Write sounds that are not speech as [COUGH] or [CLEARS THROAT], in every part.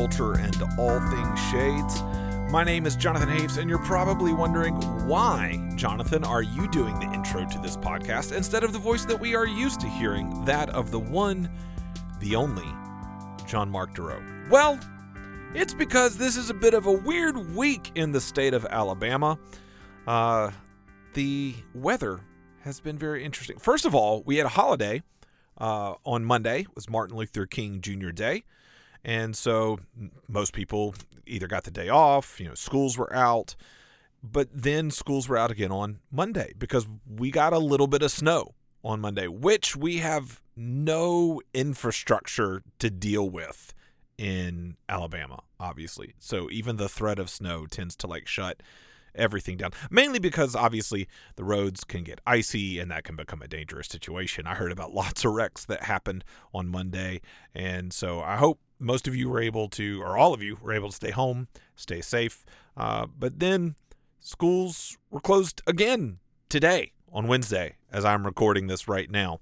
culture, and all things shades. My name is Jonathan Haves, and you're probably wondering why, Jonathan, are you doing the intro to this podcast instead of the voice that we are used to hearing, that of the one, the only, John Mark Duro? Well, it's because this is a bit of a weird week in the state of Alabama. Uh, the weather has been very interesting. First of all, we had a holiday uh, on Monday. It was Martin Luther King Jr. Day, and so most people either got the day off. You know, schools were out, but then schools were out again on Monday because we got a little bit of snow on Monday, which we have no infrastructure to deal with in Alabama, obviously. So even the threat of snow tends to like shut everything down. Mainly because obviously the roads can get icy and that can become a dangerous situation. I heard about [LAUGHS] lots of wrecks that happened on Monday. And so I hope most of you were able to, or all of you were able to stay home, stay safe. Uh, but then schools were closed again today on Wednesday as I'm recording this right now.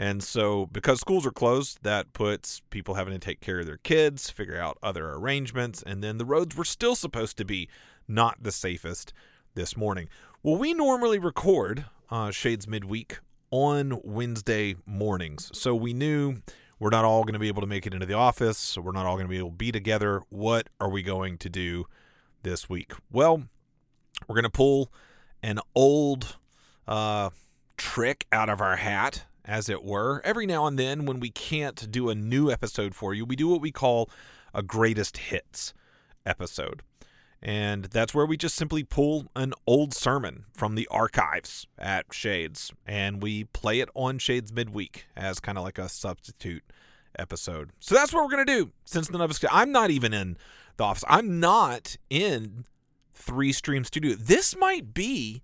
And so, because schools are closed, that puts people having to take care of their kids, figure out other arrangements, and then the roads were still supposed to be not the safest this morning. Well, we normally record uh, Shades Midweek on Wednesday mornings. So we knew we're not all going to be able to make it into the office. So we're not all going to be able to be together. What are we going to do this week? Well, we're going to pull an old uh, trick out of our hat, as it were. Every now and then, when we can't do a new episode for you, we do what we call a greatest hits episode. And that's where we just simply pull an old sermon from the archives at Shades and we play it on Shades midweek as kind of like a substitute episode. So that's what we're going to do since none of us, I'm not even in the office. I'm not in Three Stream Studio. This might be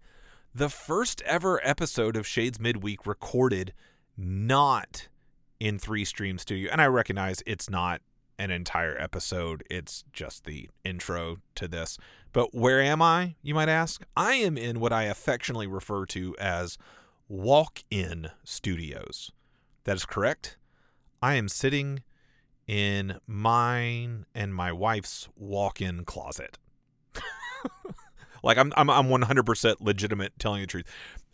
the first ever episode of Shades Midweek recorded not in Three Stream Studio. And I recognize it's not an entire episode. It's just the intro to this. But where am I, you might ask? I am in what I affectionately refer to as walk in studios. That is correct. I am sitting in mine and my wife's walk in closet. [LAUGHS] like I'm, I'm, I'm 100% legitimate telling the truth.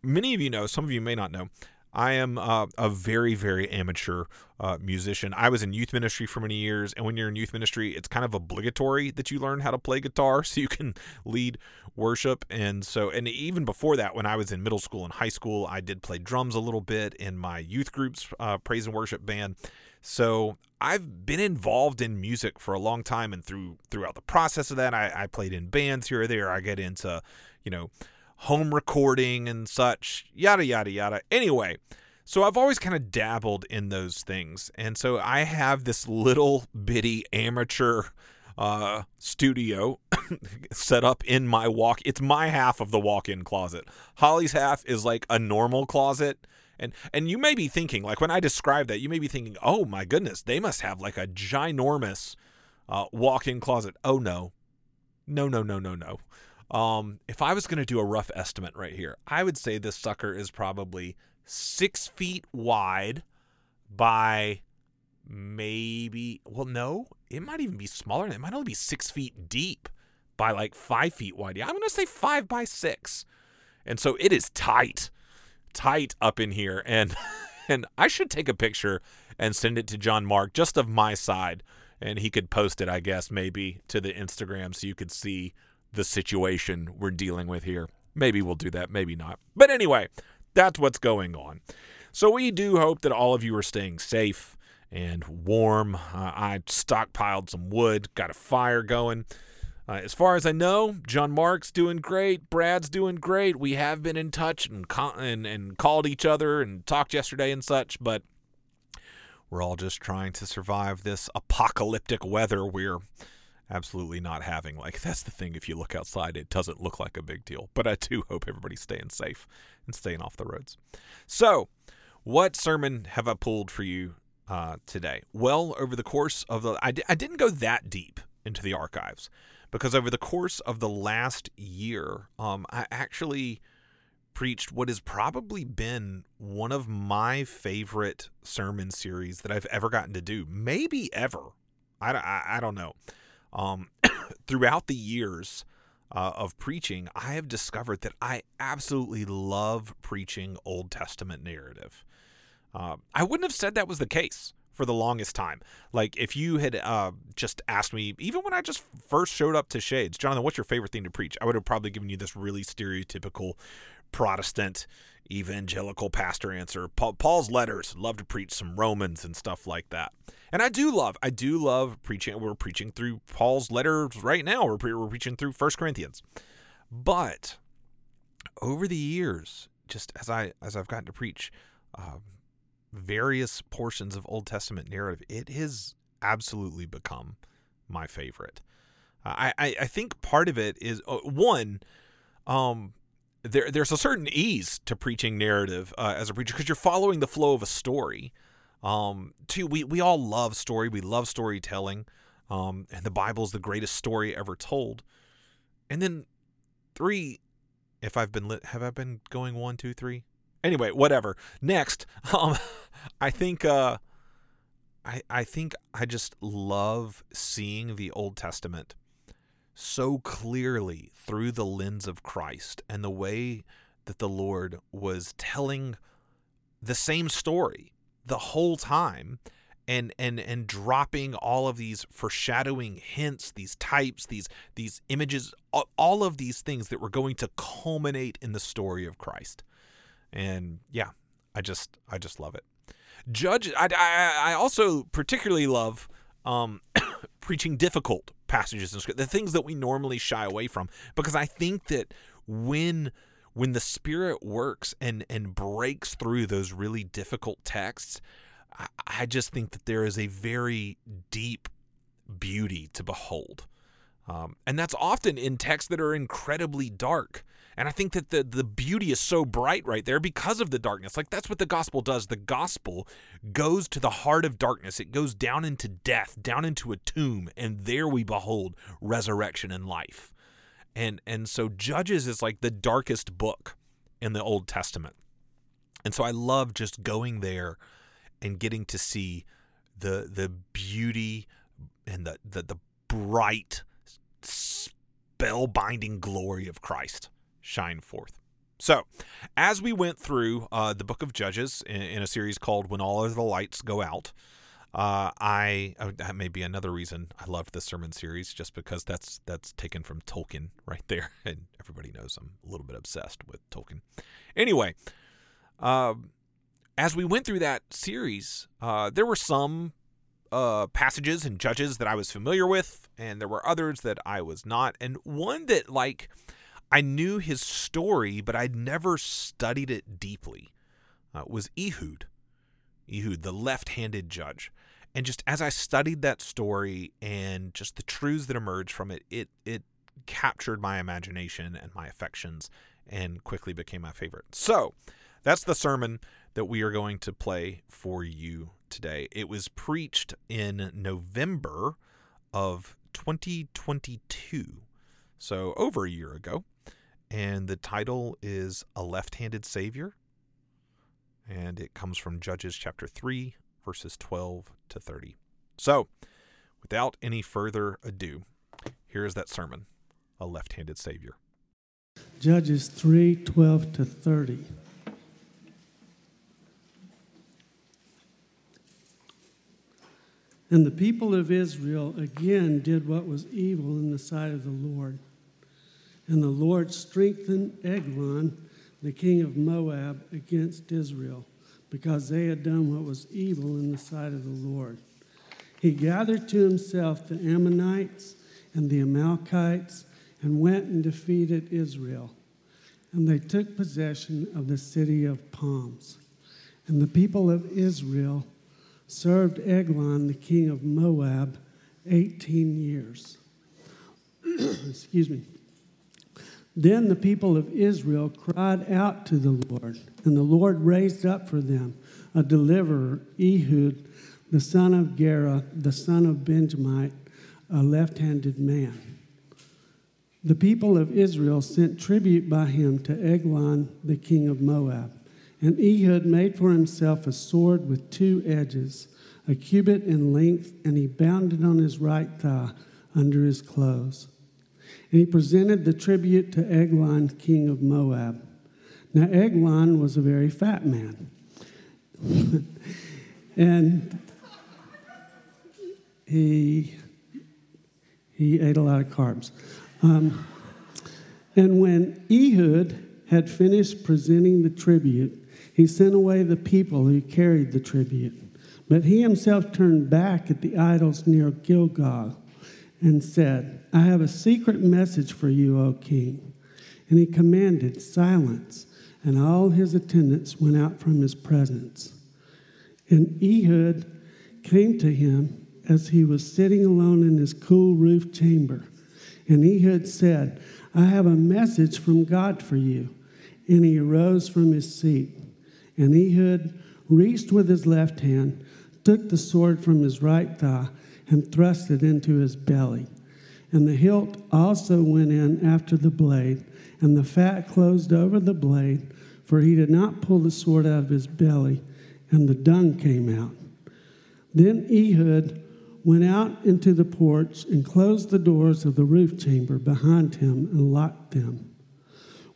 Many of you know, some of you may not know, I am uh, a very, very amateur uh, musician. I was in youth ministry for many years, and when you're in youth ministry, it's kind of obligatory that you learn how to play guitar [LAUGHS] so you can lead worship. And so, and even before that, when I was in middle school and high school, I did play drums a little bit in my youth group's uh, praise and worship band. So I've been involved in music for a long time, and through throughout the process of that, I, I played in bands here or there. I get into, you know home recording and such, yada, yada, yada. Anyway, so I've always kind of dabbled in those things. And so I have this little bitty amateur uh, studio [COUGHS] set up in my walk. It's my half of the walk-in closet. Holly's half is like a normal closet. And and you may be thinking, like when I describe that, you may be thinking, oh my goodness, they must have like a ginormous uh, walk-in closet. Oh no, no, no, no, no, no. Um, if I was going to do a rough estimate right here, I would say this sucker is probably six feet wide by maybe, well, no, it might even be smaller. It might only be six feet deep by like five feet wide. Yeah, I'm going to say five by six. And so it is tight, tight up in here. And, [LAUGHS] and I should take a picture and send it to John Mark just of my side. And he could post it, I guess, maybe to the Instagram so you could see the situation we're dealing with here. Maybe we'll do that, maybe not. But anyway, that's what's going on. So we do hope that all of you are staying safe and warm. Uh, I stockpiled some wood, got a fire going. Uh, as far as I know, John Mark's doing great. Brad's doing great. We have been in touch and, and and called each other and talked yesterday and such, but we're all just trying to survive this apocalyptic weather we're absolutely not having. Like, [LAUGHS] that's the thing. If you look outside, it doesn't look like a big deal. But I do [LAUGHS] hope everybody's staying safe and staying off the roads. So, what sermon have I pulled for you uh, today? Well, over the course of the, I didn't go that deep into the archives because over the course of the last year, um, I actually preached what has probably been one of my favorite sermon series that I've ever gotten to do, maybe ever. I, I, I don't know. Um, [COUGHS] throughout the years uh, of preaching, I have discovered that I absolutely love preaching Old Testament narrative. Uh, I wouldn't have said that was the case for the longest time. Like if you had uh, just asked me, even when I just first showed up to Shades, Jonathan, what's your favorite thing to preach? I would have probably given you this really stereotypical Protestant evangelical pastor answer. Paul's letters, love to preach some Romans and stuff like that. And I do love, I do love preaching. We're preaching through Paul's letters right now. We're, pre- we're preaching through First Corinthians. But over the years, just as I as I've gotten to preach um, various portions of Old Testament narrative, it has absolutely become my favorite. Uh, I, I think part of it is uh, one, um, there there's a certain ease to preaching narrative uh, as a preacher because you're following the flow of a story. Um, two, we we all love story. We love storytelling. Um, and the Bible is the greatest story ever told. And then three, if I've been lit, have I been going one, two, three? Anyway, whatever. Next, [LAUGHS] um, I think uh, I I think I just love seeing the Old Testament so clearly through the lens of Christ and the way that the Lord was telling the same story the whole time and and and dropping all of these foreshadowing hints these types these these images all of these things that were going to culminate in the story of Christ. And yeah I just I just love it. Judge I I, I also particularly love um [COUGHS] preaching difficult passages in scripture, the things that we normally shy away from, because I think that when when the Spirit works and and breaks through those really difficult texts, I, I just think that there is a very deep beauty to behold. Um, and that's often in texts that are incredibly dark. And I think that the the beauty is so bright right there because of the darkness. Like that's what the gospel does. The gospel goes to the heart of darkness. It goes down into death, down into a tomb, and there we behold resurrection and life. And and so Judges is like the darkest book in the Old Testament. And so I love just going there and getting to see the the beauty and the the, the bright spellbinding glory of Christ shine forth. So, as we went through uh, the book of Judges in, in, a series called When All of the Lights Go Out, uh, I uh, that may be another reason I loved this sermon series, just because that's that's taken from Tolkien [LAUGHS] right there, and everybody knows I'm a little bit obsessed with Tolkien. Anyway, uh, as we went through that series, uh, there were some uh, passages and Judges that I was familiar with, and there were others that I was not, and one that like I knew his story, but I'd never studied it deeply. Uh, was Ehud. Ehud, the left handed judge. And just as I studied that story and just the truths that emerged from it, it it captured my imagination and my affections and quickly became my favorite. So that's the sermon that we are going to play for you today. It was preached in November of 2022, so over a year ago and the title is A Left Handed Savior. And it comes from Judges chapter 3, verses 12 to 30. So, without any further ado, here is that sermon A Left Handed Savior. Judges 3 12 to 30. And the people of Israel again did what was evil in the sight of the Lord and the Lord strengthened Eglon, the king of Moab, against Israel, because they had done what was evil in the sight of the Lord. He gathered to himself the Ammonites and the Amalekites and went and defeated Israel. And they took possession of the city of palms. And the people of Israel served Eglon, the king of Moab, 18 years. [CLEARS THROAT] Excuse me. Then the people of Israel cried out to the Lord, and the Lord raised up for them a deliverer, Ehud, the son of Gera, the son of Benjamite, a left handed man. The people of Israel sent tribute by him to Eglon, the king of Moab. And Ehud made for himself a sword with two edges, a cubit in length, and he bound it on his right thigh under his clothes. And he presented the tribute to Eglon, king of Moab. Now, Eglon was a very fat man. [LAUGHS] and he, he ate a lot of carbs. Um, and when Ehud had finished presenting the tribute, he sent away the people who carried the tribute. But he himself turned back at the idols near Gilgal and said, I have a secret message for you, O king. And he commanded silence, and all his attendants went out from his presence. And Ehud came to him as he was sitting alone in his cool roof chamber. And Ehud said, I have a message from God for you. And he arose from his seat. And Ehud reached with his left hand, took the sword from his right thigh, and thrust it into his belly. And the hilt also went in after the blade, and the fat closed over the blade, for he did not pull the sword out of his belly, and the dung came out. Then Ehud went out into the porch and closed the doors of the roof chamber behind him and locked them.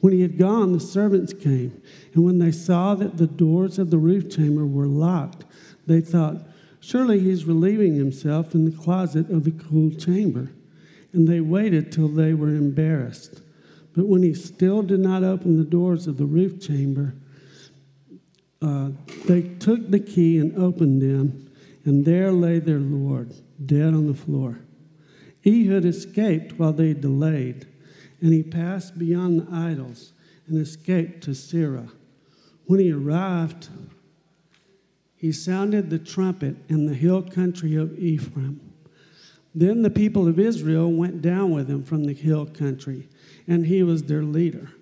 When he had gone, the servants came, and when they saw that the doors of the roof chamber were locked, they thought, Surely he's relieving himself in the closet of the cool chamber. And they waited till they were embarrassed. But when he still did not open the doors of the roof chamber, uh, they took the key and opened them and there lay their Lord, dead on the floor. Ehud escaped while they delayed, and he passed beyond the idols and escaped to Seirah. When he arrived, he sounded the trumpet in the hill country of Ephraim. Then the people of Israel went down with him from the hill country, and he was their leader.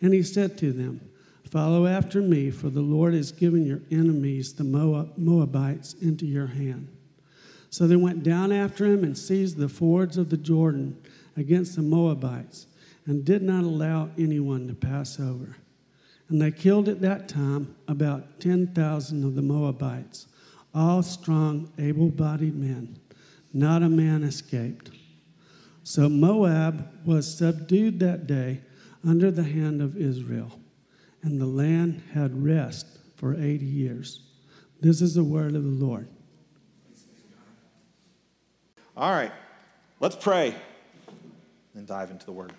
And he said to them, Follow after me, for the Lord has given your enemies, the Moabites, into your hand. So they went down after him and seized the fords of the Jordan against the Moabites and did not allow anyone to pass over. And they killed at that time about 10,000 of the Moabites, all strong, able bodied men. Not a man escaped. So Moab was subdued that day under the hand of Israel and the land had rest for 80 years. This is the word of the Lord. All right, let's pray and dive into the word.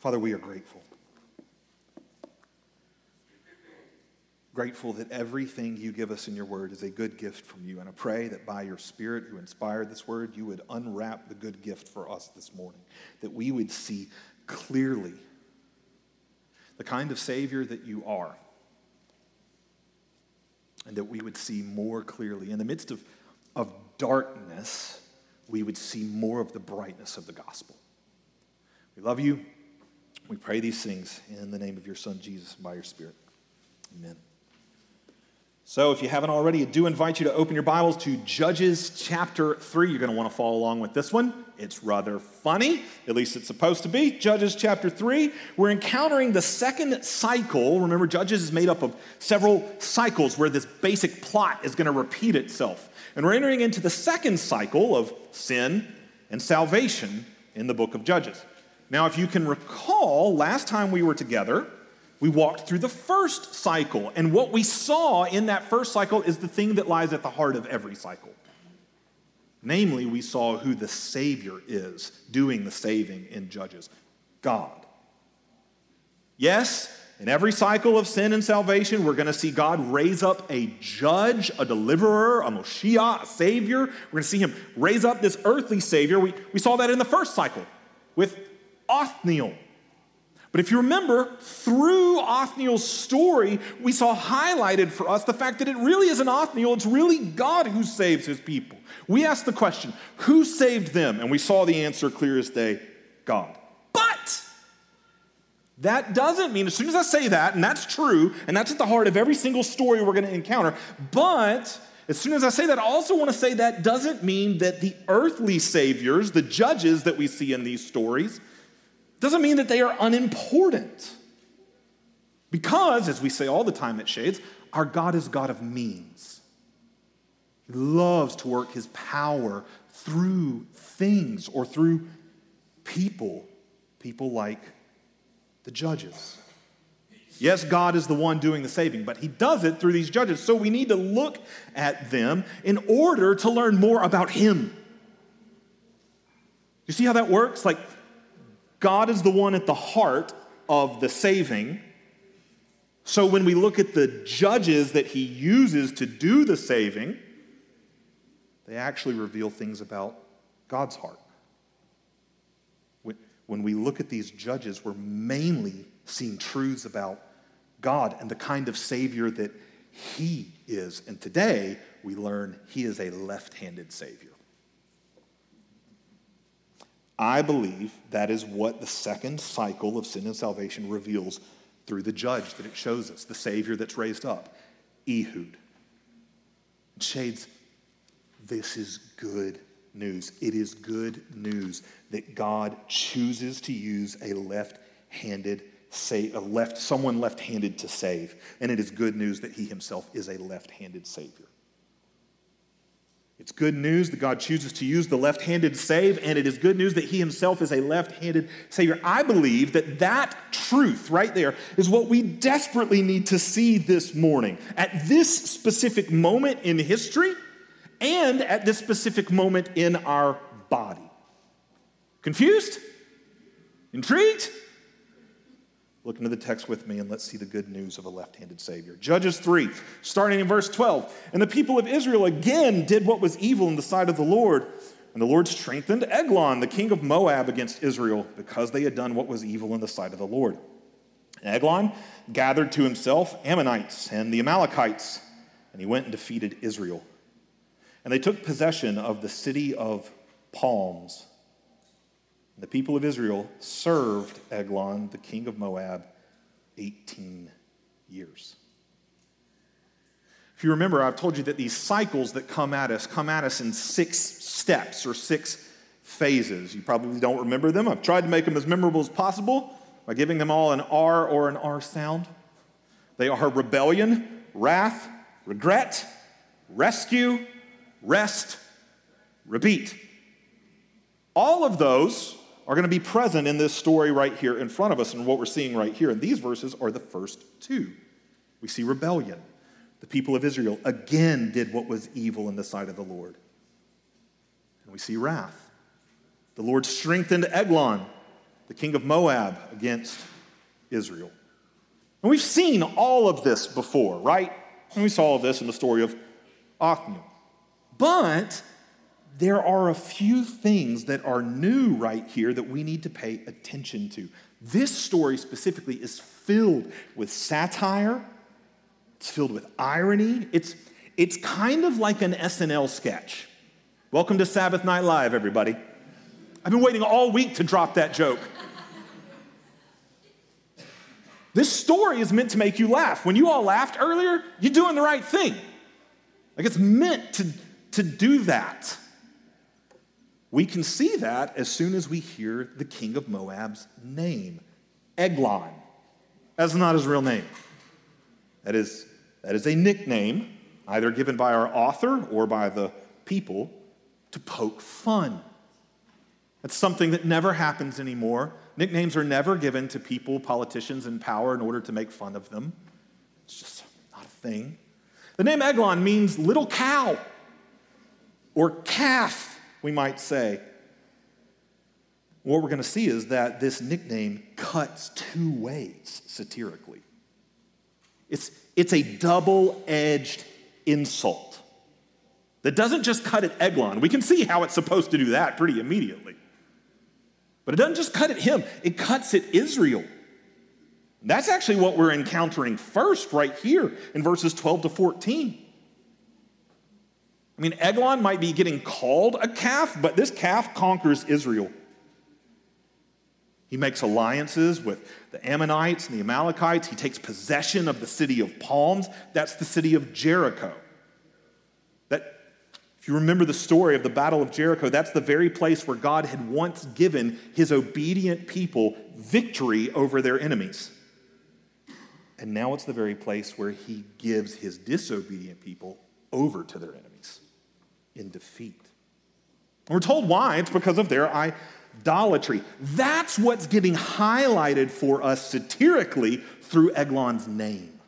Father, we are grateful. Grateful that everything you give us in your word is a good gift from you. And I pray that by your Spirit who inspired this word, you would unwrap the good gift for us this morning, that we would see clearly the kind of Savior that you are. And that we would see more clearly. In the midst of, of darkness, we would see more of the brightness of the gospel. We love you. We pray these things in the name of your Son, Jesus, by your Spirit. Amen. So, if you haven't already, I do invite you to open your Bibles to Judges chapter 3. You're going to want to follow along with this one. It's rather funny, at least it's supposed to be. Judges chapter 3, we're encountering the second cycle. Remember, Judges is made up of several cycles where this basic plot is going to repeat itself. And we're entering into the second cycle of sin and salvation in the book of Judges. Now, if you can recall, last time we were together, we walked through the first cycle, and what we saw in that first cycle is the thing that lies at the heart of every cycle. Namely, we saw who the Savior is doing the saving in Judges God. Yes, in every cycle of sin and salvation, we're going to see God raise up a judge, a deliverer, a Moshiach, a Savior. We're going to see Him raise up this earthly Savior. We, we saw that in the first cycle with Othniel, but if you remember, through Othniel's story, we saw highlighted for us the fact that it really isn't Othniel, it's really God who saves his people. We asked the question, who saved them? And we saw the answer clear as day God. But that doesn't mean, as soon as I say that, and that's true, and that's at the heart of every single story we're going to encounter, but as soon as I say that, I also want to say that doesn't mean that the earthly saviors, the judges that we see in these stories, doesn't mean that they are unimportant. Because, as we say all the time at Shades, our God is God of means. He loves to work his power through things or through people, people like the judges. Yes, God is the one doing the saving, but He does it through these judges. So we need to look at them in order to learn more about Him. You see how that works? Like, God is the one at the heart of the saving. So when we look at the judges that He uses to do the saving, they actually reveal things about God's heart. When we look at these judges, we're mainly seeing truths about God and the kind of Savior that He is. And today, we learn He is a left handed Savior. I believe that is what the second cycle of sin and salvation reveals through the judge that it shows us, the Savior that's raised up, Ehud. Shades, this is good news. It is good news that God chooses to use a left handed say, left, someone left handed to save. And it is good news that he himself is a left handed Savior. It's good news that God chooses to use the left handed to save, and it is good news that he himself is a left handed Savior. I believe that that truth right there is what we desperately need to see this morning. At this specific moment in history, and at this specific moment in our body. Confused? Intrigued? Look into the text with me and let's see the good news of a left handed Savior. Judges 3, starting in verse 12. And the people of Israel again did what was evil in the sight of the Lord. And the Lord strengthened Eglon, the king of Moab, against Israel because they had done what was evil in the sight of the Lord. And Eglon gathered to himself Ammonites and the Amalekites, and he went and defeated Israel. And they took possession of the city of palms the people of Israel served Eglon, the king of Moab, 18 years. If you remember, I've told you that these cycles that come at us come at us in six steps or six phases. You probably don't remember them. I've tried to make them as memorable as possible by giving them all an R or an R sound. They are rebellion, wrath, regret, rescue, rest, repeat. All of those are going to be present in this story right here in front of us and what we're seeing right here. And these verses are the first two. We see rebellion. The people of Israel again did what was evil in the sight of the Lord. And we see wrath. The Lord strengthened Eglon, the king of Moab, against Israel. And we've seen all of this before, right? And we saw all this in the story of Othniel. But there are a few things that are new right here that we need to pay attention to. This story specifically is filled with satire, it's filled with irony. It's, it's kind of like an SNL sketch. Welcome to Sabbath Night Live, everybody. I've been waiting all week to drop that joke. This story is meant to make you laugh. When you all laughed earlier, you're doing the right thing. Like it's meant to, to do that. We can see that as soon as we hear the king of Moab's name, Eglon. That's not his real name. That is, that is a nickname, either given by our author or by the people, to poke fun. That's something that never happens anymore. Nicknames are never given to people, politicians in power, in order to make fun of them. It's just not a thing. The name Eglon means little cow or calf we might say. What we're going to see is that this nickname cuts two ways satirically. It's, it's a double edged insult that doesn't just cut at Eglon. We can see how it's supposed to do that pretty immediately. But it doesn't just cut at him, it cuts at Israel. That's actually what we're encountering first, right here in verses 12 to 14. I mean, Eglon might be getting called a calf, but this calf conquers Israel. He makes alliances with the Ammonites and the Amalekites. He takes possession of the city of palms. That's the city of Jericho. That, if you remember the story of the Battle of Jericho, that's the very place where God had once given his obedient people victory over their enemies. And now it's the very place where he gives his disobedient people over to their enemies in defeat. We're told why. It's because of their idolatry. That's what's getting highlighted for us satirically through Eglon's name.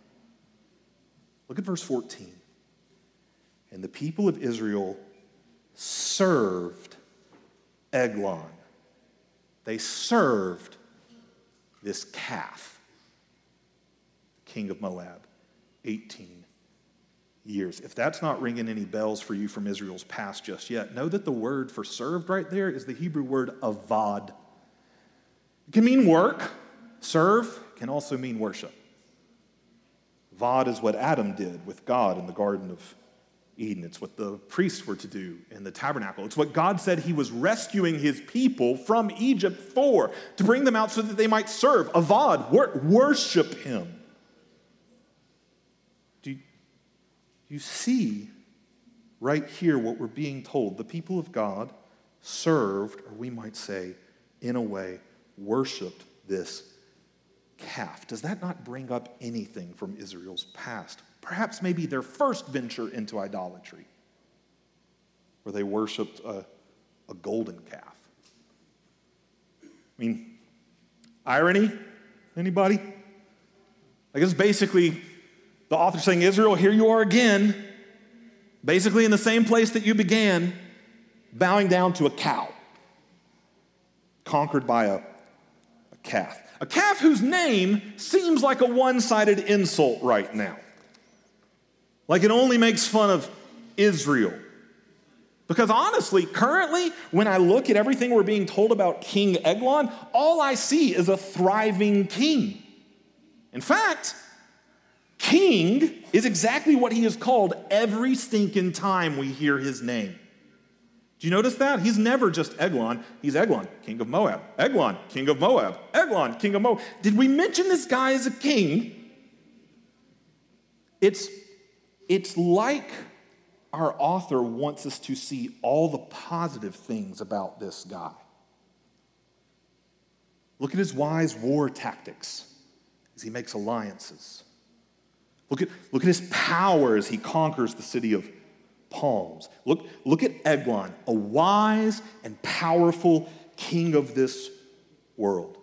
Look at verse 14. And the people of Israel served Eglon. They served this calf king of Moab, 18 years. If that's not ringing any bells for you from Israel's past just yet, know that the word for served right there is the Hebrew word avad. It can mean work, serve can also mean worship. Avad is what Adam did with God in the Garden of Eden. It's what the priests were to do in the tabernacle. It's what God said he was rescuing his people from Egypt for, to bring them out so that they might serve. Avad, wor- worship him. You see right here what we're being told. The people of God served, or we might say, in a way, worshiped this calf. Does that not bring up anything from Israel's past? Perhaps maybe their first venture into idolatry, where they worshiped a, a golden calf. I mean, irony? Anybody? I guess basically the author saying, Israel, here you are again, basically in the same place that you began, bowing down to a cow, conquered by a, a calf. A calf whose name seems like a one sided insult right now. Like it only makes fun of Israel. Because honestly, currently, when I look at everything we're being told about King Eglon, all I see is a thriving king. In fact, King is exactly what he is called every stinking time we hear his name. Do you notice that? He's never just Eglon. He's Eglon, king of Moab. Eglon, king of Moab. Eglon, king of Moab. Did we mention this guy as a king? It's, it's like our author wants us to see all the positive things about this guy. Look at his wise war tactics as he makes alliances. Look at, look at his power as he conquers the city of palms. Look, look at Eglon, a wise and powerful king of this world.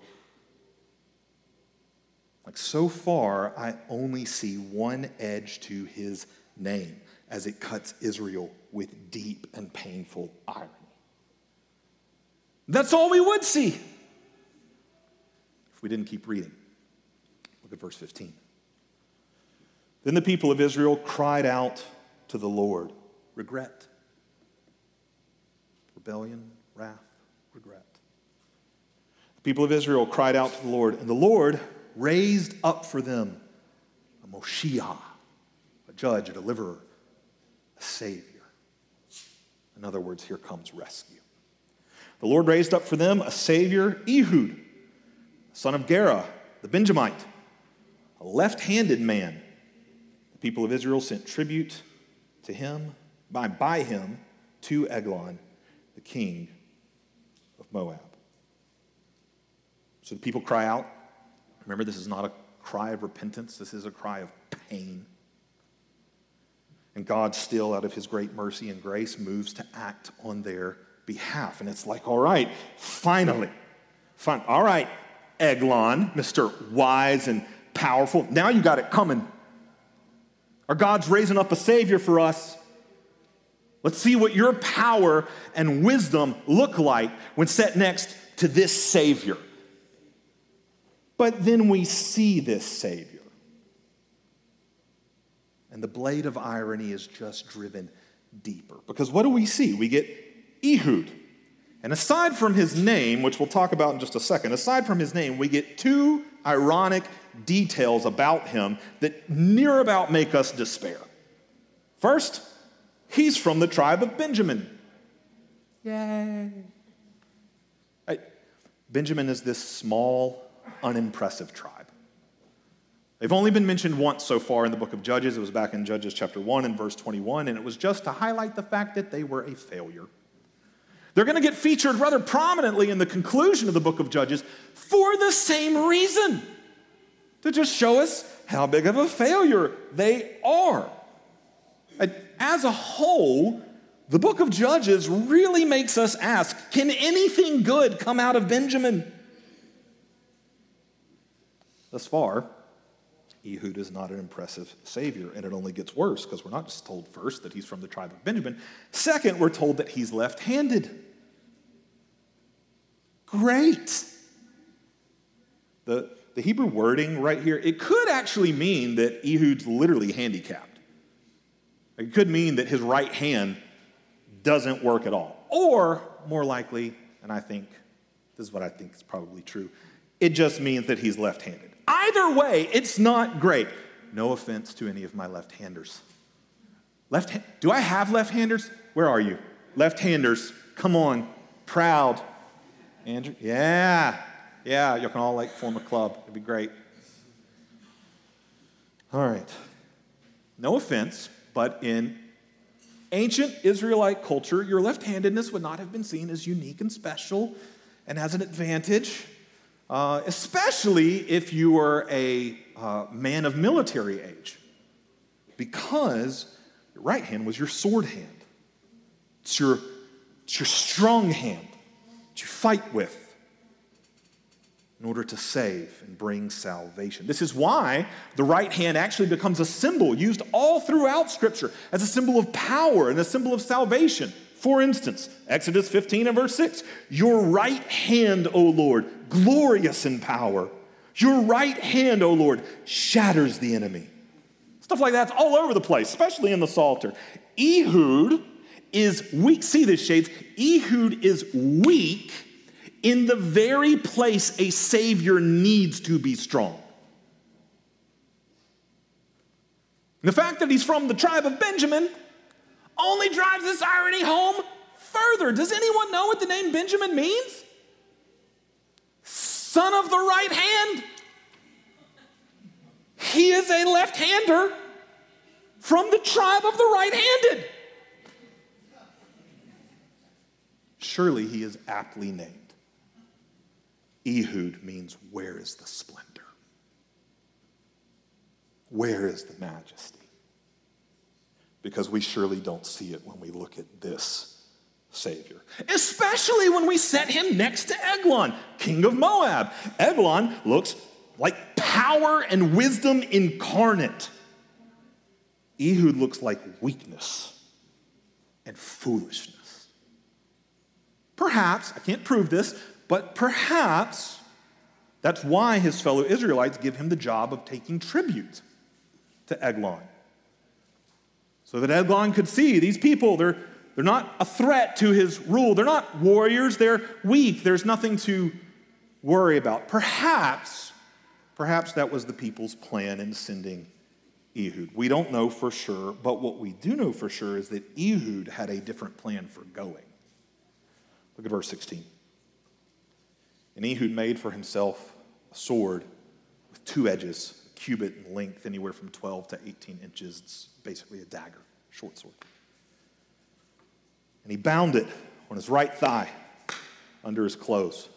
Like so far, I only see one edge to his name as it cuts Israel with deep and painful irony. That's all we would see if we didn't keep reading. Look at verse 15. Then the people of Israel cried out to the Lord regret, rebellion, wrath, regret. The people of Israel cried out to the Lord, and the Lord raised up for them a Moshiach, a judge, a deliverer, a savior. In other words, here comes rescue. The Lord raised up for them a savior, Ehud, son of Gera, the Benjamite, a left handed man the people of Israel sent tribute to him, by, by him, to Eglon, the king of Moab. So the people cry out. Remember, this is not a cry of repentance, this is a cry of pain. And God, still out of his great mercy and grace, moves to act on their behalf. And it's like, all right, finally, fine. All right, Eglon, Mr. Wise and powerful, now you got it coming. Our God's raising up a Savior for us. Let's see what your power and wisdom look like when set next to this Savior. But then we see this Savior. And the blade of irony is just driven deeper. Because what do we see? We get Ehud. And aside from his name, which we'll talk about in just a second, aside from his name, we get two ironic details about him that near about make us despair. First, he's from the tribe of Benjamin. Yay. Benjamin is this small, unimpressive tribe. They've only been mentioned once so far in the book of Judges. It was back in Judges chapter 1 and verse 21, and it was just to highlight the fact that they were a failure. They're going to get featured rather prominently in the conclusion of the book of Judges for the same reason to just show us how big of a failure they are. As a whole, the book of Judges really makes us ask can anything good come out of Benjamin? Thus far, Ehud is not an impressive savior, and it only gets worse because we're not just told first that he's from the tribe of Benjamin. Second, we're told that he's left handed. Great. The, the Hebrew wording right here, it could actually mean that Ehud's literally handicapped. It could mean that his right hand doesn't work at all. Or, more likely, and I think this is what I think is probably true, it just means that he's left handed. Either way, it's not great. No offense to any of my left handers. Left hand, do I have left handers? Where are you? Left handers, come on, proud. Andrew, yeah, yeah, you can all like form a club. It'd be great. All right. No offense, but in ancient Israelite culture, your left handedness would not have been seen as unique and special and as an advantage uh, especially if you were a uh, man of military age, because your right hand was your sword hand. It's your, it's your strong hand that you fight with in order to save and bring salvation. This is why the right hand actually becomes a symbol used all throughout Scripture as a symbol of power and a symbol of salvation. For instance, Exodus 15 and verse 6 Your right hand, O Lord, glorious in power. Your right hand, O Lord, shatters the enemy. Stuff like that's all over the place, especially in the Psalter. Ehud is weak. See this, shades? Ehud is weak in the very place a Savior needs to be strong. The fact that he's from the tribe of Benjamin only drives this irony home further. Does anyone know what the name Benjamin means? Son of the right hand. He is a left hander from the tribe of the right handed. Surely he is aptly named. Ehud means, Where is the splendor? Where is the majesty? because we surely don't see it when we look at this Savior. Especially when we set him next to Eglon, king of Moab. Eglon looks like power and wisdom incarnate. Ehud looks like weakness and foolishness. Perhaps, I can't prove this, but perhaps that's why his fellow Israelites give him the job of taking tribute to Eglon so that Eglon could see these people, they're, they're not a threat to his rule. They're not warriors, they're weak. There's nothing to worry about. Perhaps, perhaps that was the people's plan in sending Ehud. We don't know for sure, but what we do know for sure is that Ehud had a different plan for going. Look at verse 16. And Ehud made for himself a sword with two edges a cubit in length, anywhere from 12 to 18 inches. It's basically a dagger, short sword. And he bound it on his right thigh under his clothes.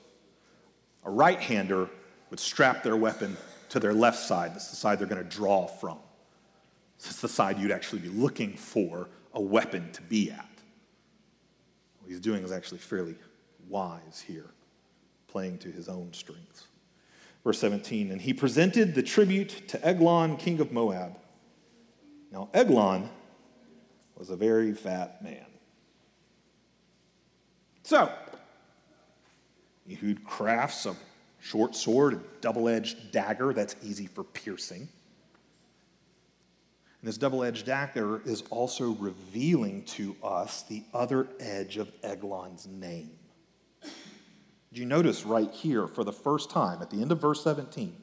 A right hander would strap their weapon to their left side. That's the side they're going to draw from. Is the side you'd actually be looking for a weapon to be at. What he's doing is actually fairly wise here, playing to his own strengths. Verse 17, and he presented the tribute to Eglon, king of Moab. Now, Eglon was a very fat man. So, Ehud crafts a short sword, a double edged dagger that's easy for piercing. And this double edged dagger is also revealing to us the other edge of Eglon's name. Did you notice right here, for the first time, at the end of verse 17,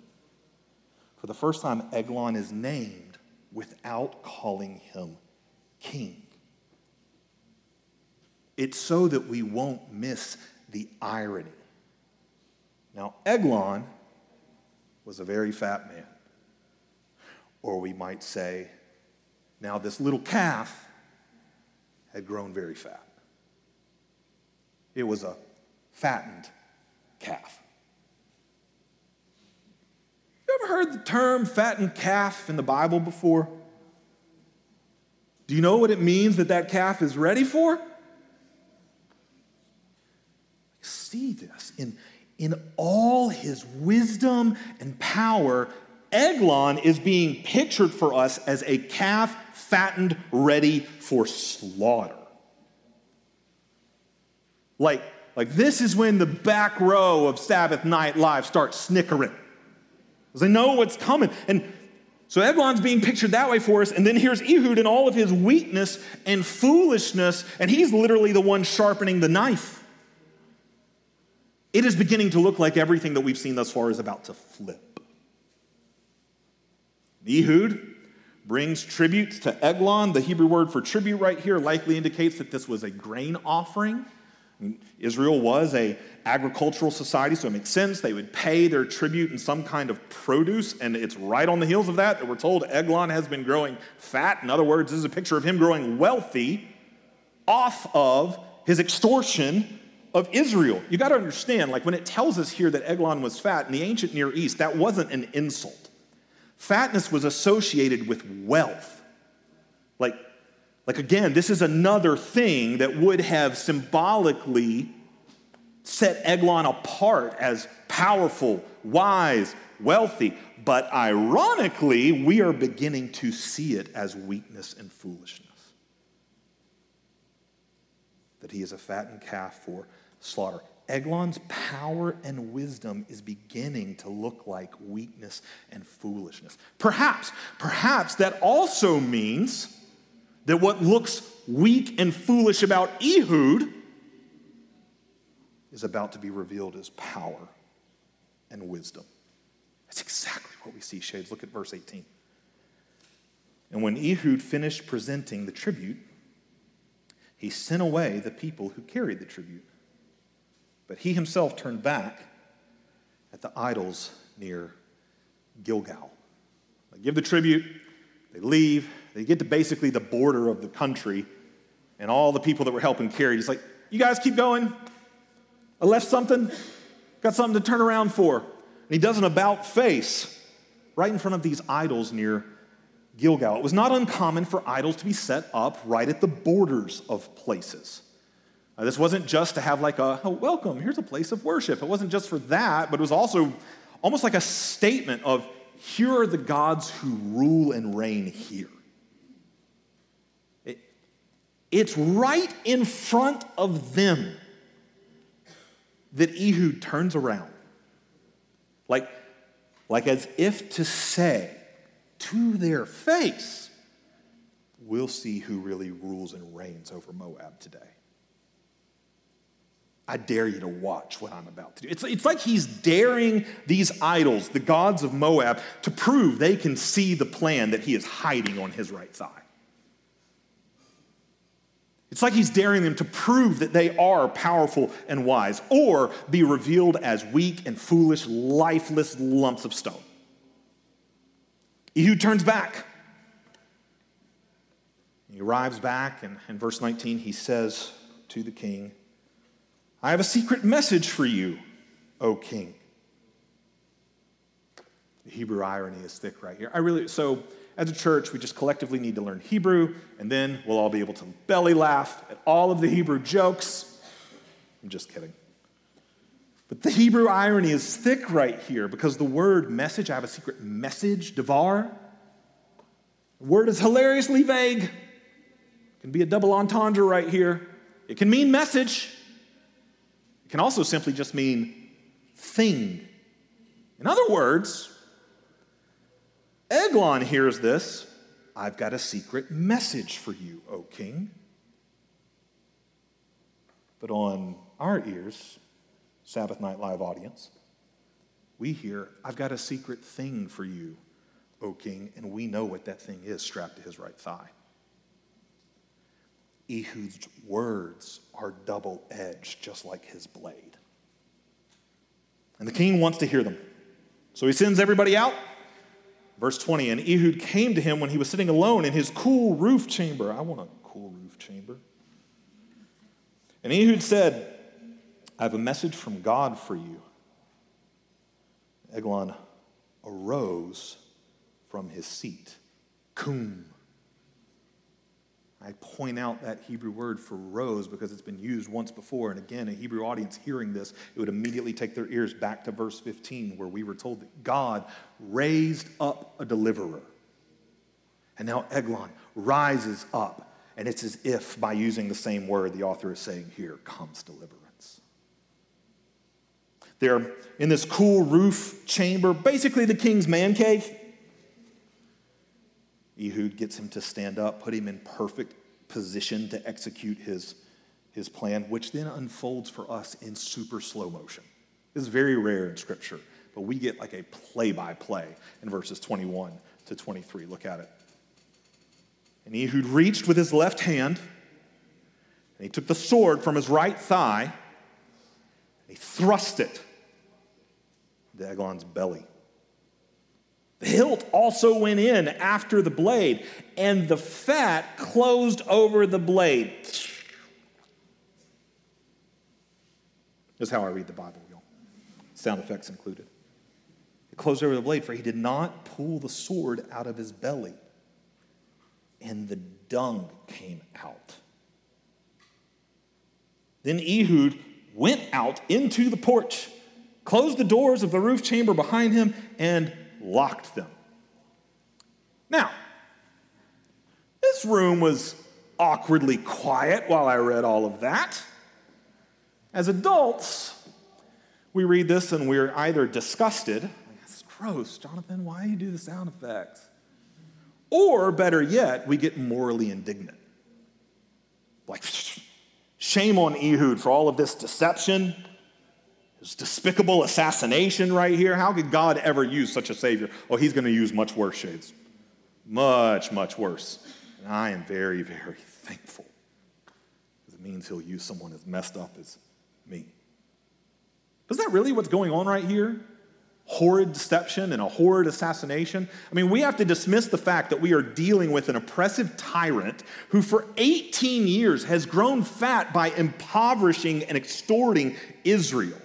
for the first time, Eglon is named without calling him king. It's so that we won't miss the irony. Now, Eglon was a very fat man. Or we might say, now this little calf had grown very fat. It was a fattened calf. You ever heard the term fattened calf in the Bible before? Do you know what it means that that calf is ready for? See this in, in all his wisdom and power. Eglon is being pictured for us as a calf fattened, ready for slaughter. Like, like this is when the back row of Sabbath Night Live starts snickering. Because they know what's coming. And so Eglon's being pictured that way for us. And then here's Ehud in all of his weakness and foolishness, and he's literally the one sharpening the knife. It is beginning to look like everything that we've seen thus far is about to flip. Ehud brings tributes to Eglon. The Hebrew word for tribute right here likely indicates that this was a grain offering. Israel was a agricultural society, so it makes sense they would pay their tribute in some kind of produce, and it's right on the heels of that that we're told Eglon has been growing fat. In other words, this is a picture of him growing wealthy off of his extortion of Israel. You got to understand, like when it tells us here that Eglon was fat in the ancient Near East, that wasn't an insult. Fatness was associated with wealth. Like like, again, this is another thing that would have symbolically set Eglon apart as powerful, wise, wealthy. But ironically, we are beginning to see it as weakness and foolishness. That he is a fattened calf for slaughter. Eglon's power and wisdom is beginning to look like weakness and foolishness. Perhaps, perhaps that also means that what looks weak and foolish about Ehud is about to be revealed as power and wisdom. That's exactly what we see, Shades. Look at verse 18. And when Ehud finished presenting the tribute, he sent away the people who carried the tribute. But he himself turned back at the idols near Gilgal. They give the tribute, they leave, they get to basically the border of the country, and all the people that were helping carry, he's like, You guys keep going. I left something, got something to turn around for. And he does an about face right in front of these idols near Gilgal. It was not uncommon for idols to be set up right at the borders of places. This wasn't just to have like a, oh, welcome, here's a place of worship. It wasn't just for that, but it was also almost like a statement of, here are the gods who rule and reign here. It's right in front of them that Ehud turns around. Like, like as if to say to their face, we'll see who really rules and reigns over Moab today. I dare you to watch what I'm about to do. It's, it's like he's daring these idols, the gods of Moab, to prove they can see the plan that he is hiding on his right thigh. It's like he's daring them to prove that they are powerful and wise, or be revealed as weak and foolish, lifeless lumps of stone. Ehud turns back. He arrives back, and in verse 19, he says to the king, I have a secret message for you, O king. The Hebrew irony is thick right here. I really, so as a church, we just collectively need to learn Hebrew, and then we'll all be able to belly laugh at all of the Hebrew jokes. I'm just kidding. But the Hebrew irony is thick right here because the word message, I have a secret message, devar, word is hilariously vague. It can be a double entendre right here. It can mean message. It can also simply just mean thing. In other words, Eglon hears this. I've got a secret message for you, O king. But on our ears, Sabbath Night Live audience, we hear, I've got a secret thing for you, O king, and we know what that thing is strapped to his right thigh. Ehud's words are double edged, just like his blade. And the king wants to hear them. So he sends everybody out Verse 20, and Ehud came to him when he was sitting alone in his cool roof chamber. I want a cool roof chamber. And Ehud said, I have a message from God for you. Eglon arose from his seat. Kum. I point out that Hebrew word for rose because it's been used once before. And again, a Hebrew audience hearing this, it would immediately take their ears back to verse 15, where we were told that God raised up a deliverer. And now Eglon rises up. And it's as if, by using the same word, the author is saying, Here comes deliverance. They're in this cool roof chamber, basically the king's man cave. Ehud gets him to stand up, put him in perfect position to execute his, his plan, which then unfolds for us in super slow motion. This is very rare in Scripture, but we get like a play by play in verses 21 to 23. Look at it. And Ehud reached with his left hand, and he took the sword from his right thigh, and he thrust it into Eglon's belly. The hilt also went in after the blade, and the fat closed over the blade. That's how I read the Bible, y'all. Sound effects included. It closed over the blade, for he did not pull the sword out of his belly, and the dung came out. Then Ehud went out into the porch, closed the doors of the roof chamber behind him, and locked them. Now, this room was awkwardly quiet while I read all of that. As adults, we read this and we're either disgusted—that's gross, Jonathan, why do you do the sound effects? Or better yet, we get morally indignant. Like, [LAUGHS] shame on Ehud for all of this deception, this despicable assassination right here. How could God ever use such a Savior? Oh, he's going to use much worse shades. Much, much worse. And I am very, very thankful. Because it means he'll use someone as messed up as me. Is that really what's going on right here? Horrid deception and a horrid assassination. I mean, we have to dismiss the fact that we are dealing with an oppressive tyrant who, for 18 years, has grown fat by impoverishing and extorting Israel.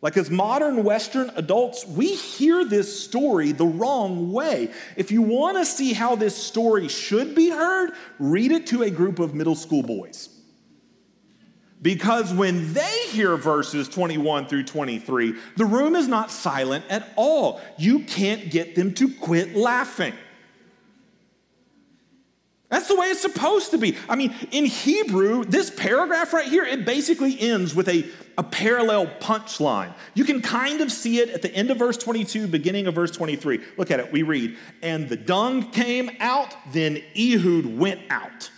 Like, as modern Western adults, we hear this story the wrong way. If you want to see how this story should be heard, read it to a group of middle school boys. Because when they hear verses 21 through 23, the room is not silent at all. You can't get them to quit laughing. That's the way it's supposed to be. I mean, in Hebrew, this paragraph right here, it basically ends with a, a parallel punchline. You can kind of see it at the end of verse 22, beginning of verse 23. Look at it. We read, And the dung came out, then Ehud went out.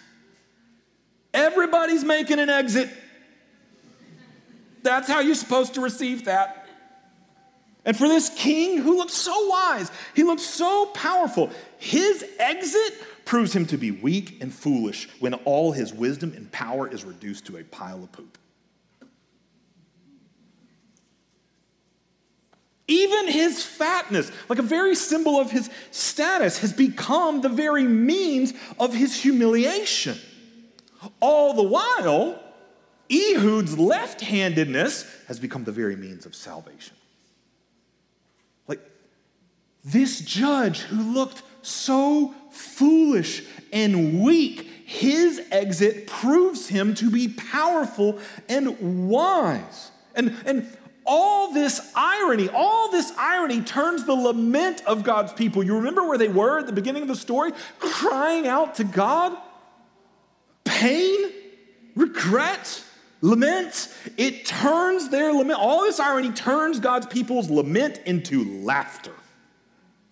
Everybody's making an exit. That's how you're supposed to receive that. And for this king who looked so wise, he looked so powerful, his exit proves him to be weak and foolish when all his wisdom and power is reduced to a pile of poop. Even his fatness, like a very symbol of his status, has become the very means of his humiliation. All the while, Ehud's left handedness has become the very means of salvation. Like this judge who looked so foolish and weak, his exit proves him to be powerful and wise. And, and all this irony, all this irony turns the lament of God's people. You remember where they were at the beginning of the story? Crying out to God? Pain? Regret? Lament? It turns their lament, all this irony turns God's people's lament into laughter.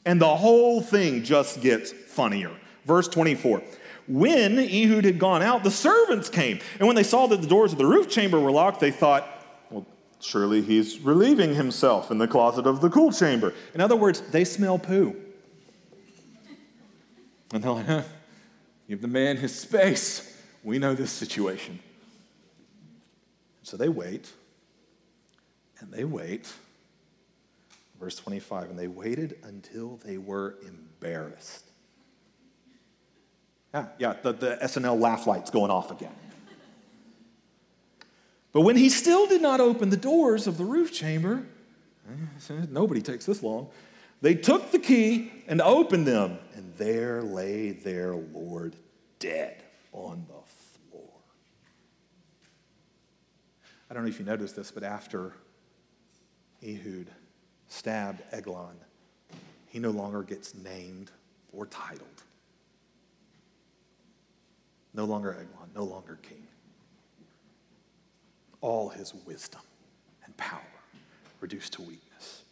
And the whole thing just gets funnier. Verse 24. When Ehud had gone out, the servants came. And when they saw that the doors of the roof chamber were locked, they thought, well, surely he's relieving himself in the closet of the cool chamber. In other words, they smell poo. And they're like, huh, give the man his space. We know this situation. So they wait, and they wait, Verse 25, and they waited until they were embarrassed. Yeah, yeah, the, the SNL laugh light's going off again. But when he still did not open the doors of the roof chamber, [LAUGHS] nobody takes this long, they took the key and opened them, and there lay their Lord dead on the floor. I don't know if you noticed this, but after Ehud stabbed Eglon, he no longer gets named or titled. No longer Eglon, no longer king. All his wisdom and power reduced to weakness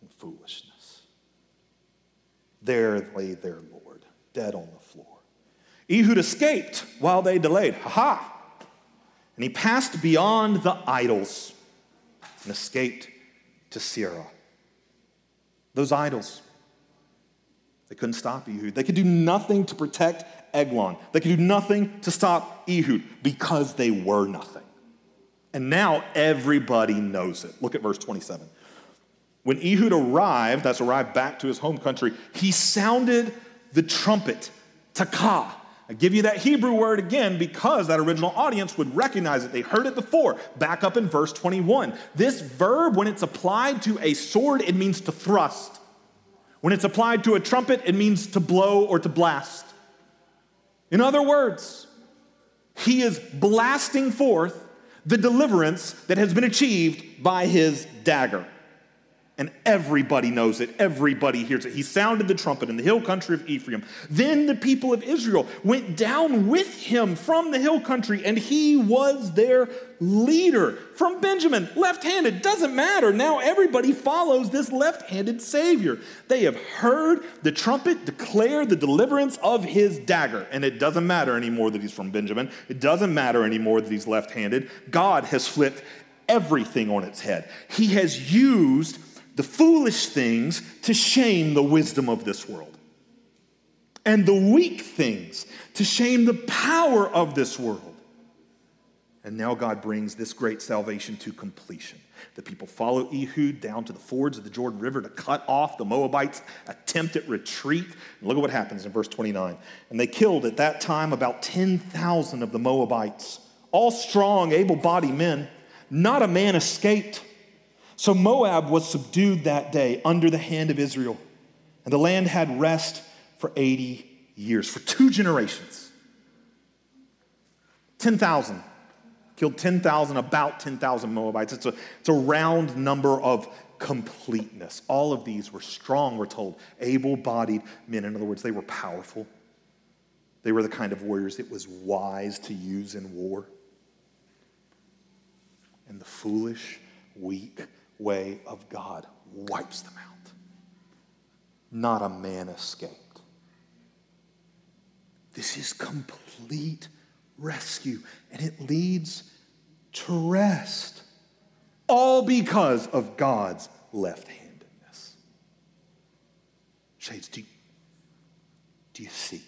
and foolishness. There lay their Lord, dead on the floor. Ehud escaped while they delayed. Ha ha! And he passed beyond the idols and escaped to Seirah. Those idols, they couldn't stop Ehud. They could do nothing to protect Eglon. They could do nothing to stop Ehud because they were nothing. And now everybody knows it. Look at verse 27. When Ehud arrived, that's arrived back to his home country, he sounded the trumpet, takah. I give you that Hebrew word again because that original audience would recognize it. They heard it before. Back up in verse 21. This verb, when it's applied to a sword, it means to thrust. When it's applied to a trumpet, it means to blow or to blast. In other words, he is blasting forth the deliverance that has been achieved by his dagger and everybody knows it. Everybody hears it. He sounded the trumpet in the hill country of Ephraim. Then the people of Israel went down with him from the hill country, and he was their leader. From Benjamin, left handed, doesn't matter. Now everybody follows this left handed Savior. They have heard the trumpet declare the deliverance of his dagger, and it doesn't matter anymore that he's from Benjamin. It doesn't matter anymore that he's left handed. God has flipped everything on its head. He has used the foolish things to shame the wisdom of this world, and the weak things to shame the power of this world. And now God brings this great salvation to completion. The people follow Ehud down to the fords of the Jordan River to cut off the Moabites' attempt at retreat. And look at what happens in verse 29. And they killed at that time about 10,000 of the Moabites, all strong, able bodied men. Not a man escaped. So Moab was subdued that day under the hand of Israel, and the land had rest for 80 years, for two generations. 10,000. Killed 10,000, about 10,000 Moabites. It's a, it's a round number of completeness. All of these were strong, we're told, able bodied men. In other words, they were powerful. They were the kind of warriors it was wise to use in war. And the foolish, weak, way of God wipes them out. Not a man escaped. This is complete rescue, and it leads to rest, all because of God's left handedness. Shades, do you, do you see?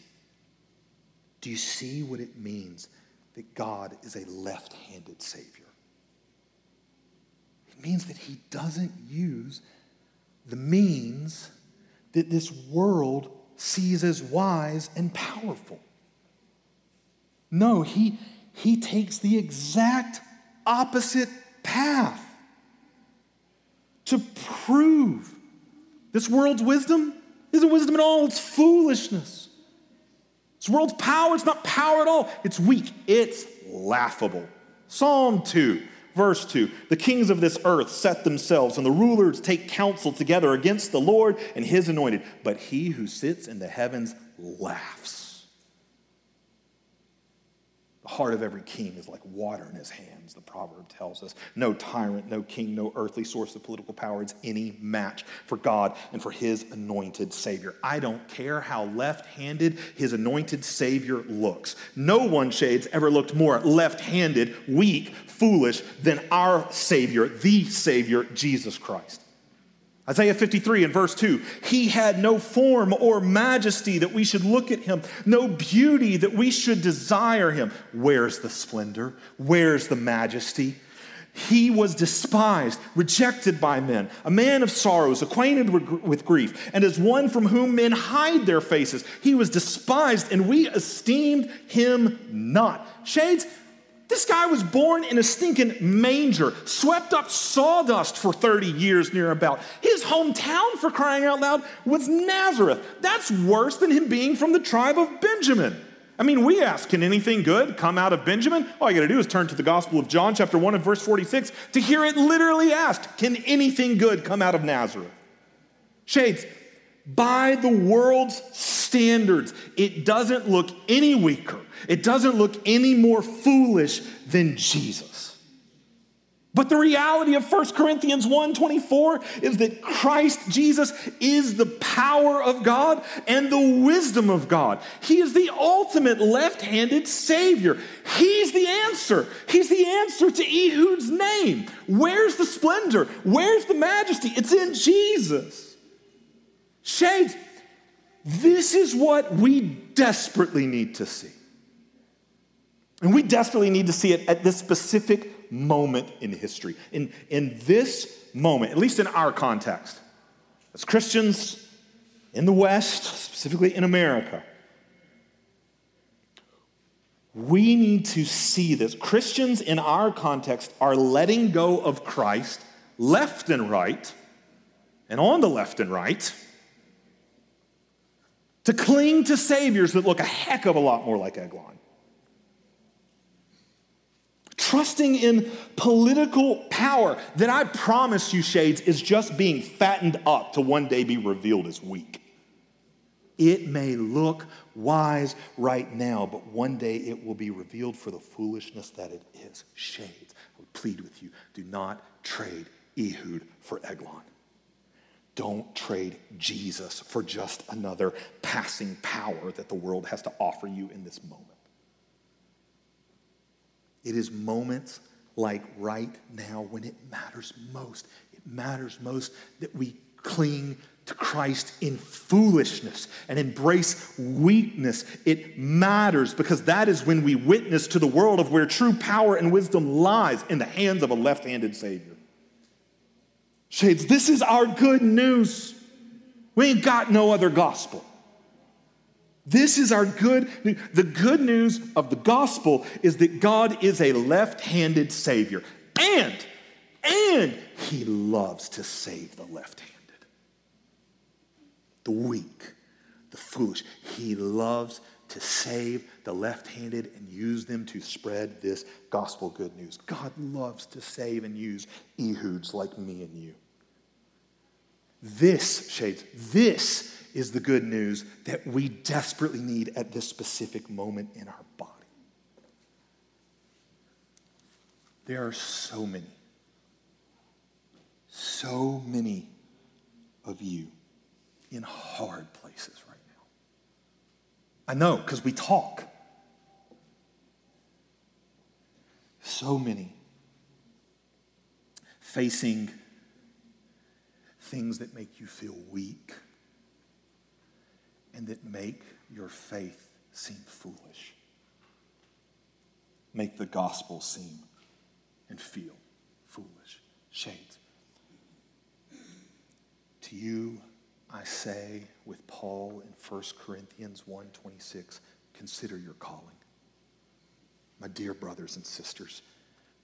Do you see what it means that God is a left handed Savior? Means that he doesn't use the means that this world sees as wise and powerful. No, he, he takes the exact opposite path to prove this world's wisdom isn't wisdom at all, it's foolishness. This world's power, it's not power at all, it's weak, it's laughable. Psalm 2 Verse 2 The kings of this earth set themselves, and the rulers take counsel together against the Lord and his anointed. But he who sits in the heavens laughs. The heart of every king is like water in his hands, the proverb tells us. No tyrant, no king, no earthly source of political power is any match for God and for his anointed Savior. I don't care how left handed his anointed Savior looks. No one, Shades, ever looked more left handed, weak, foolish than our Savior, the Savior, Jesus Christ. Isaiah 53 and verse 2 He had no form or majesty that we should look at him, no beauty that we should desire him. Where's the splendor? Where's the majesty? He was despised, rejected by men, a man of sorrows, acquainted with grief, and as one from whom men hide their faces. He was despised, and we esteemed him not. Shades, this guy was born in a stinking manger, swept up sawdust for 30 years near about. His hometown, for crying out loud, was Nazareth. That's worse than him being from the tribe of Benjamin. I mean, we ask, can anything good come out of Benjamin? All you got to do is turn to the Gospel of John, chapter 1 and verse 46, to hear it literally asked, can anything good come out of Nazareth? Shades, by the world's standards, it doesn't look any weaker. It doesn't look any more foolish than Jesus. But the reality of 1 Corinthians 1:24 is that Christ Jesus is the power of God and the wisdom of God. He is the ultimate left-handed savior. He's the answer. He's the answer to Ehud's name. Where's the splendor? Where's the majesty? It's in Jesus. Shades, this is what we desperately need to see. And we desperately need to see it at this specific moment in history. In, in this moment, at least in our context, as Christians in the West, specifically in America, we need to see this. Christians in our context are letting go of Christ left and right, and on the left and right, to cling to saviors that look a heck of a lot more like Eglon trusting in political power that I promise you, Shades, is just being fattened up to one day be revealed as weak. It may look wise right now, but one day it will be revealed for the foolishness that it is. Shades, I would plead with you do not trade Ehud for Eglon. Don't trade Jesus for just another passing power that the world has to offer you in this moment. It is moments like right now when it matters most. It matters most that we cling to Christ in foolishness and embrace weakness. It matters because that is when we witness to the world of where true power and wisdom lies in the hands of a left handed Savior. Shades, this is our good news. We ain't got no other gospel. This is our good The good news of the gospel is that God is a left-handed savior. And and he loves to save the left-handed. The weak, the foolish. He loves to save the left-handed and use them to spread this gospel good news. God loves to save and use Ehuds like me and you. This, shades, this is the good news that we desperately need at this specific moment in our body. There are so many, so many of you in hard places. I know because we talk. So many facing things that make you feel weak and that make your faith seem foolish. Make the gospel seem and feel foolish. Shades. To you, I say with Paul in 1 Corinthians 1:26, consider your calling. My dear brothers and sisters,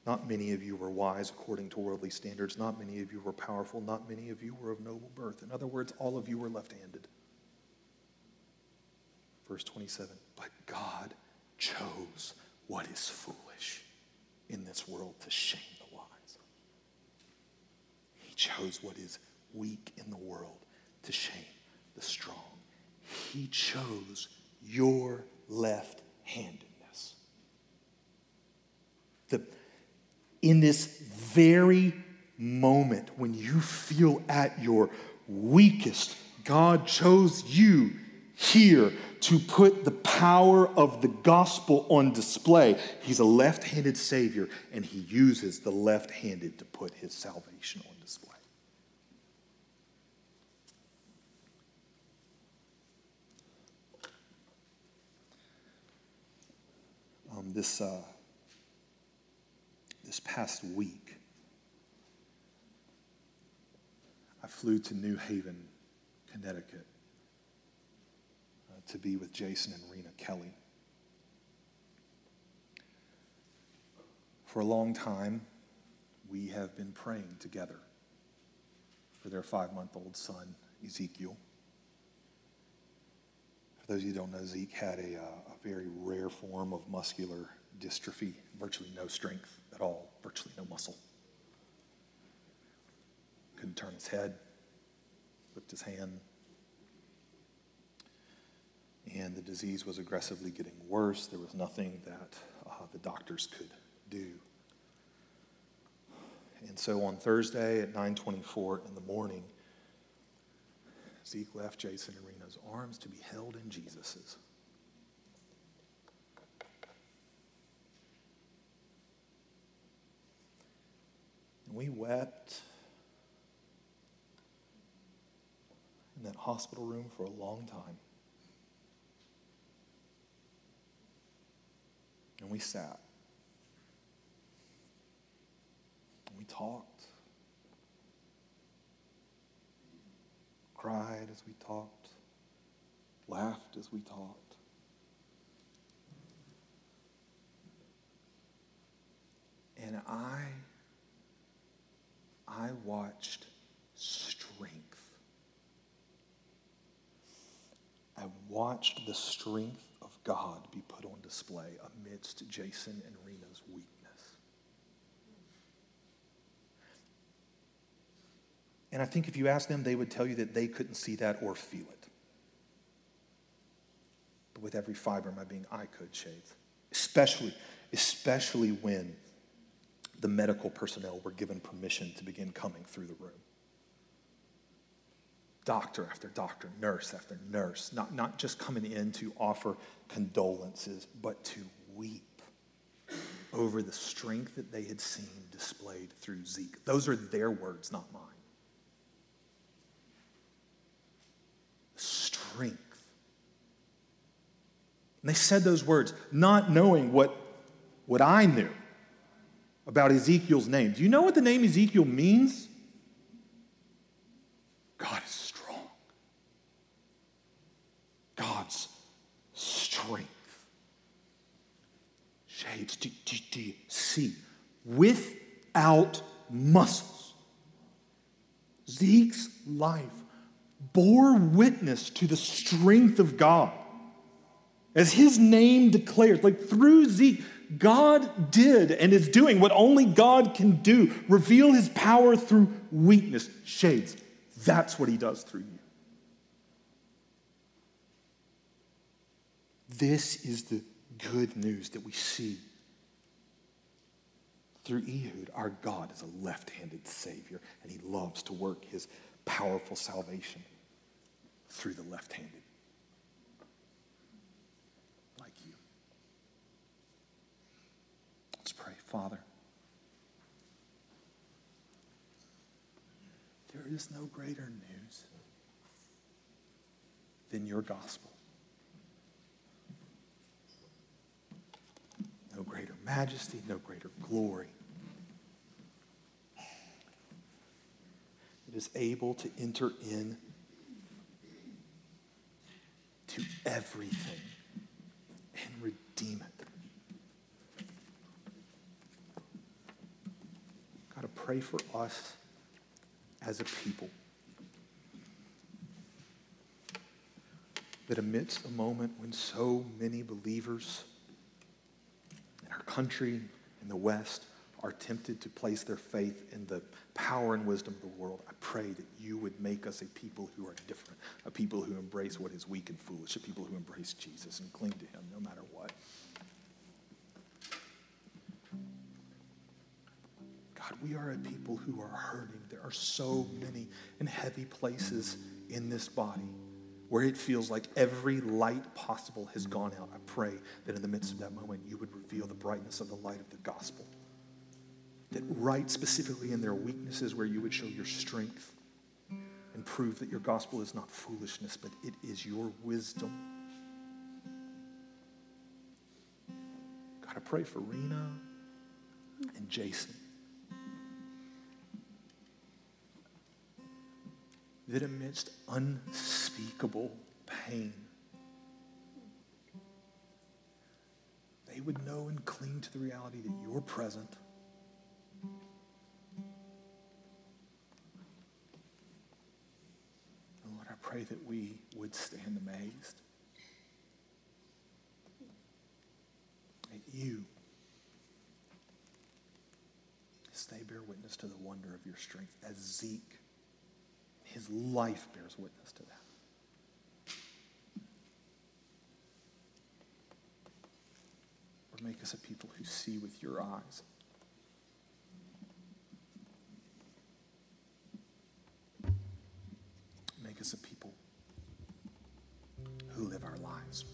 not many of you were wise according to worldly standards. Not many of you were powerful. Not many of you were of noble birth. In other words, all of you were left handed. Verse 27 But God chose what is foolish in this world to shame the wise. He chose what is weak in the world to shame the strong. He chose your left handedness. In this very moment when you feel at your weakest, God chose you here to put the power of the gospel on display. He's a left handed Savior, and He uses the left handed to put His salvation on display. um, this, uh, this past week, I flew to New Haven, Connecticut, uh, to be with Jason and Rena Kelly. For a long time, we have been praying together for their five month old son, Ezekiel. For those of you who don't know, Zeke had a, uh, a very rare form of muscular dystrophy, virtually no strength at all, virtually no muscle. Couldn't turn his head, lift his hand. And the disease was aggressively getting worse. There was nothing that uh, the doctors could do. And so on Thursday at 9:24 in the morning, Zeke left Jason and Rena's arms to be held in Jesus's. And we wept in that hospital room for a long time. And we sat. And we talked. Cried as we talked. Laughed as we talked. And I, I watched strength. I watched the strength of God be put on display amidst Jason and Rena's weakness. And I think if you ask them, they would tell you that they couldn't see that or feel it. But with every fiber of my being, I could, Shades. Especially, especially when the medical personnel were given permission to begin coming through the room. Doctor after doctor, nurse after nurse, not, not just coming in to offer condolences, but to weep over the strength that they had seen displayed through Zeke. Those are their words, not mine. Strength. And they said those words not knowing what, what I knew about Ezekiel's name. Do you know what the name Ezekiel means? God is strong. God's strength. Shades, do, do, do you see? Without muscles. Zeke's life bore witness to the strength of God. As his name declares, like through Zeke, God did and is doing what only God can do reveal his power through weakness. Shades, that's what he does through you. This is the good news that we see through Ehud. Our God is a left handed Savior, and he loves to work his powerful salvation through the left handed. Like you. Let's pray. Father, there is no greater news than your gospel. No greater majesty, no greater glory. It is able to enter in to everything and redeem it. I pray for us as a people that amidst a moment when so many believers in our country, in the West, are tempted to place their faith in the power and wisdom of the world, I pray that you would make us a people who are different, a people who embrace what is weak and foolish, a people who embrace Jesus and cling to him no matter what. God, we are a people who are hurting. There are so many and heavy places in this body where it feels like every light possible has gone out. I pray that in the midst of that moment, you would reveal the brightness of the light of the gospel that right specifically in their weaknesses where you would show your strength and prove that your gospel is not foolishness, but it is your wisdom. God, I pray for Rena and Jason. that amidst unspeakable pain, they would know and cling to the reality that you're present. Pray that we would stand amazed at you as they bear witness to the wonder of your strength, as Zeke, his life bears witness to that. Lord, make us a people who see with your eyes. Us a people who live our lives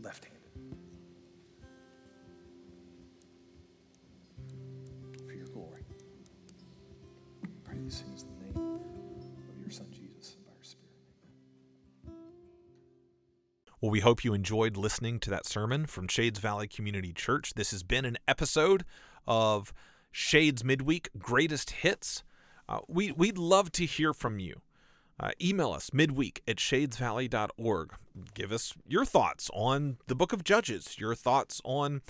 left handed. For your glory. Pray in the name of your Son Jesus and by your Spirit. Well, we hope you enjoyed listening to that sermon from Shades Valley Community Church. This has been an episode of Shades Midweek Greatest Hits. Uh, we, we'd love to hear from you. Uh, email us midweek at shadesvalley.org. Give us your thoughts on the book of Judges, your thoughts on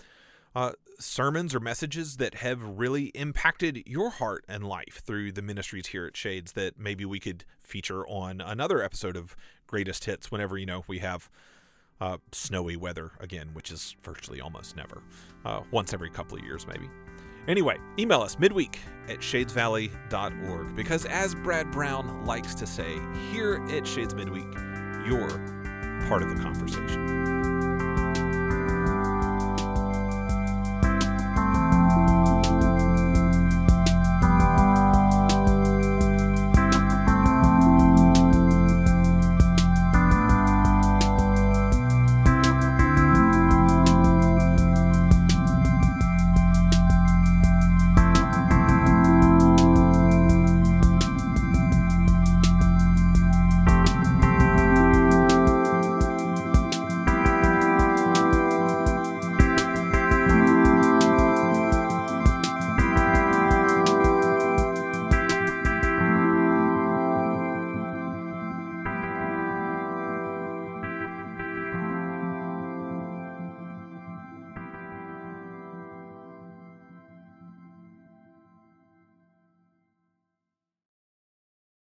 uh, sermons or messages that have really impacted your heart and life through the ministries here at Shades that maybe we could feature on another episode of Greatest Hits whenever, you know, we have uh, snowy weather again, which is virtually almost never. Uh, once every couple of years, maybe. Anyway, email us midweek at shadesvalley.org because, as Brad Brown likes to say, here at Shades Midweek, you're part of the conversation.